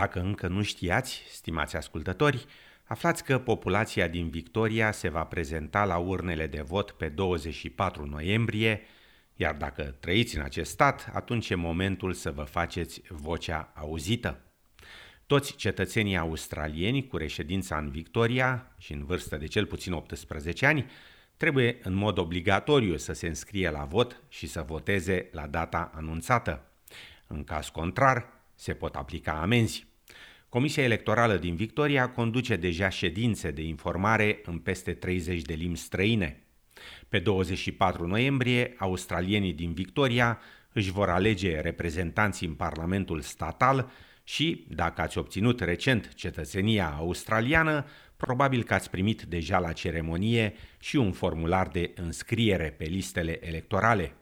Dacă încă nu știați, stimați ascultători, aflați că populația din Victoria se va prezenta la urnele de vot pe 24 noiembrie, iar dacă trăiți în acest stat, atunci e momentul să vă faceți vocea auzită. Toți cetățenii australieni cu reședința în Victoria și în vârstă de cel puțin 18 ani trebuie în mod obligatoriu să se înscrie la vot și să voteze la data anunțată. În caz contrar, se pot aplica amenzi. Comisia Electorală din Victoria conduce deja ședințe de informare în peste 30 de limbi străine. Pe 24 noiembrie, australienii din Victoria își vor alege reprezentanții în Parlamentul Statal și, dacă ați obținut recent cetățenia australiană, probabil că ați primit deja la ceremonie și un formular de înscriere pe listele electorale.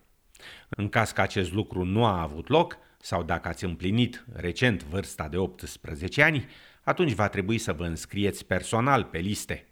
În caz că acest lucru nu a avut loc, sau dacă ați împlinit recent vârsta de 18 ani, atunci va trebui să vă înscrieți personal pe liste.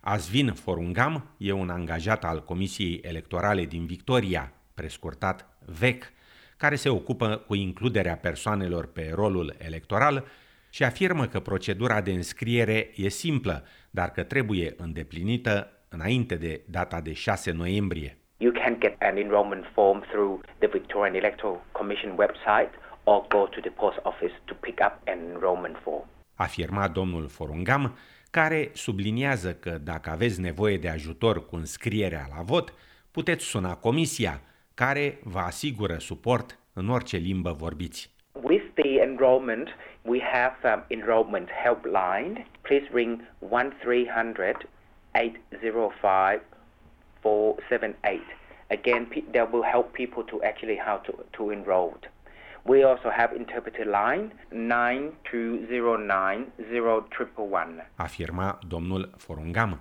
Asvin Forungam e un angajat al Comisiei Electorale din Victoria, prescurtat VEC, care se ocupă cu includerea persoanelor pe rolul electoral și afirmă că procedura de înscriere e simplă, dar că trebuie îndeplinită înainte de data de 6 noiembrie. You can get an enrollment form through the Victorian Electoral Commission website or go to the post office to pick up an enrollment form. Afirma domnul Forungam, care subliniază că dacă aveți nevoie de ajutor cu înscrierea la vot, puteți suna comisia, care vă asigură suport în orice limbă vorbiți. With the enrollment, we have um, enrollment helpline. Please ring 1300 805 478. Again, that will help people to actually how to, to enroll. We also have interpreter line 9209 Afirma domnul Forungam.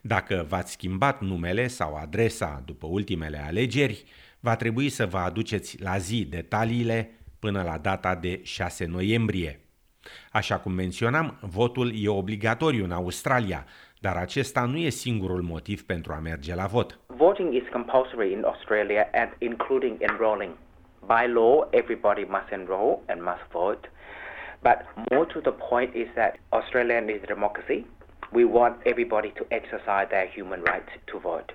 Dacă v-ați schimbat numele sau adresa după ultimele alegeri, va trebui să vă aduceți la zi detaliile până la data de 6 noiembrie. Așa cum menționam, votul e obligatoriu în Australia, dar acesta nu e singurul motiv pentru a merge la vot. Voting is compulsory in Australia and including enrolling. By law, everybody must enroll and must vote. But more to the point is that Australia is a democracy. We want everybody to exercise their human rights to vote.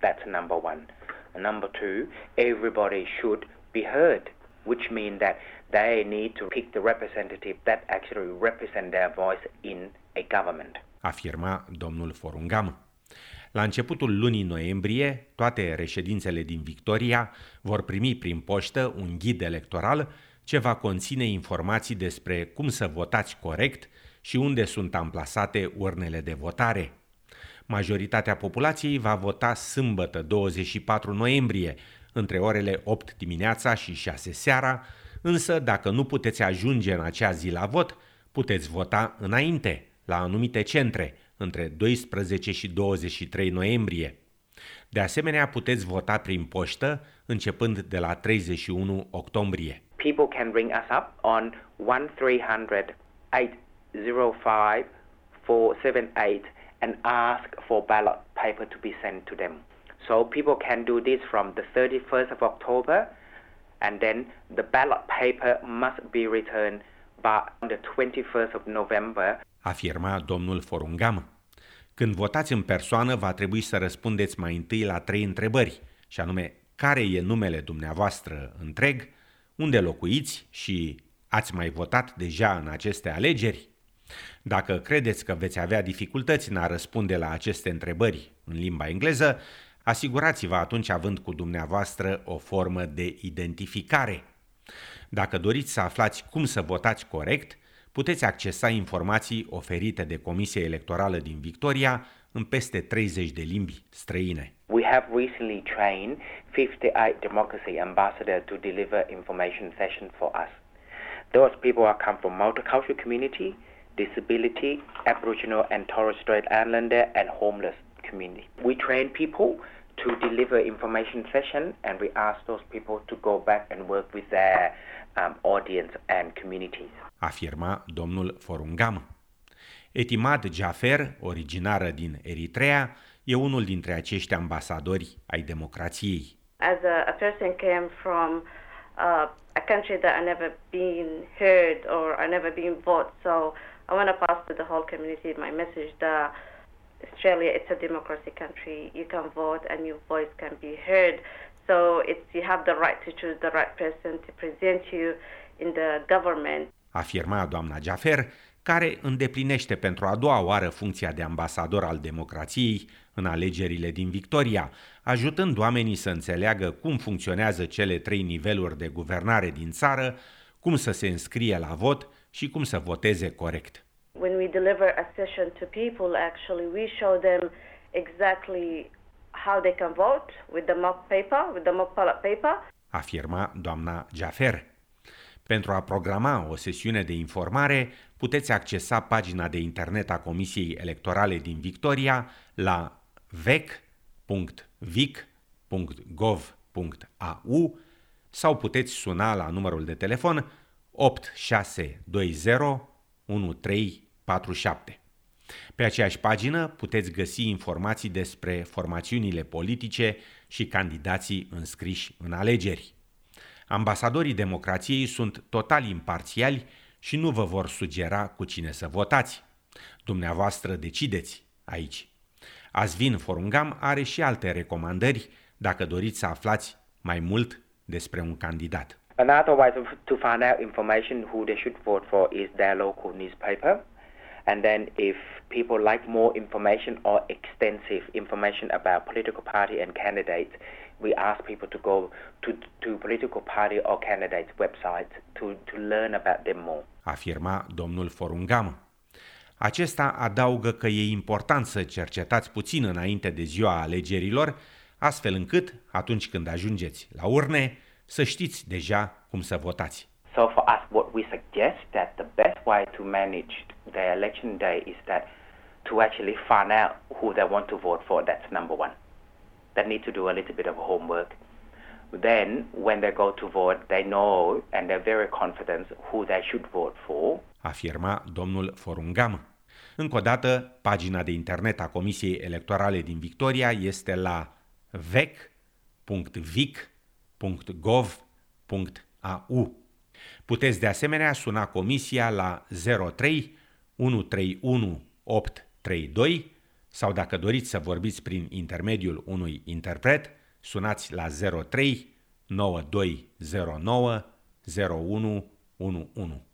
That's number one. number two, everybody should be heard, which means that they need to pick the representative that actually represent their voice in a government. Afirma domnul Forungam. La începutul lunii noiembrie, toate reședințele din Victoria vor primi prin poștă un ghid electoral ce va conține informații despre cum să votați corect și unde sunt amplasate urnele de votare. Majoritatea populației va vota sâmbătă 24 noiembrie, între orele 8 dimineața și 6 seara, însă dacă nu puteți ajunge în acea zi la vot, puteți vota înainte, la anumite centre, între 12 și 23 noiembrie. De asemenea, puteți vota prin poștă începând de la 31 octombrie. People can ring us up on 1300 805 478 and ask for ballot paper to be sent to them. So people can do this from the 31st of October and then the ballot paper must be returned by the 21st of November. Afirma domnul Forungam. Când votați în persoană, va trebui să răspundeți mai întâi la trei întrebări, și anume care e numele dumneavoastră întreg, unde locuiți și ați mai votat deja în aceste alegeri? Dacă credeți că veți avea dificultăți în a răspunde la aceste întrebări în limba engleză, asigurați-vă atunci având cu dumneavoastră o formă de identificare. Dacă doriți să aflați cum să votați corect, puteți accesa informații oferite de Comisia Electorală din Victoria în peste 30 de limbi străine. We have recently trained 58 democracy ambassadors to deliver information sessions for us. Those people are come from multicultural community, disability, Aboriginal and Torres Strait Islander and homeless community. We train people to deliver information session and we ask those people to go back and work with their um, audience and communities. Afirma domnul Forungam. Etimad Jafer, originară din Eritrea, e unul dintre acești ambasadori ai democrației. As a, a person came from uh, a country that I never been heard or I never been voted. So I want to pass to the whole community my message that Australia it's a democracy country. You can vote and your voice can be heard. So it's you have the right to choose the right person to present you in the government. Afirma doamna Jafer, care îndeplinește pentru a doua oară funcția de ambasador al democrației în alegerile din Victoria, ajutând oamenii să înțeleagă cum funcționează cele trei niveluri de guvernare din țară, cum să se înscrie la vot și cum să voteze corect. When we deliver a session to people, actually, we show them exactly how they can vote with the mock paper, with the mock ballot paper. Afirma doamna Jafer. Pentru a programa o sesiune de informare, puteți accesa pagina de internet a Comisiei Electorale din Victoria la vec.vic.gov.au sau puteți suna la numărul de telefon 8620 1347. Pe aceeași pagină puteți găsi informații despre formațiunile politice și candidații înscriși în alegeri. Ambasadorii democrației sunt total imparțiali și nu vă vor sugera cu cine să votați. Dumneavoastră decideți aici. Azvin Forungam are și alte recomandări dacă doriți să aflați mai mult despre un candidat. Another way to, to find out information who they should vote for is their local newspaper. And then if people like more information or extensive information about political party and candidates, we ask people to go to, to political party or candidates websites to, to learn about them more. Afirma domnul Forungam. Acesta adaugă că e important să cercetați puțin înainte de ziua alegerilor, astfel încât, atunci când ajungeți la urne, să știți deja cum să votați. So for us, what we suggest that the best way to manage the election day is that to actually find out who they want to vote for. That's number one. They need to do a little bit of homework. Then, when they go to vote, they know and they're very confident who they should vote for. Afirma domnul Forungam. Încă o dată, pagina de internet a Comisiei Electorale din Victoria este la vec.vic.gov.au. Puteți de asemenea suna comisia la 03 131 832 sau dacă doriți să vorbiți prin intermediul unui interpret, sunați la 03 9209 0111.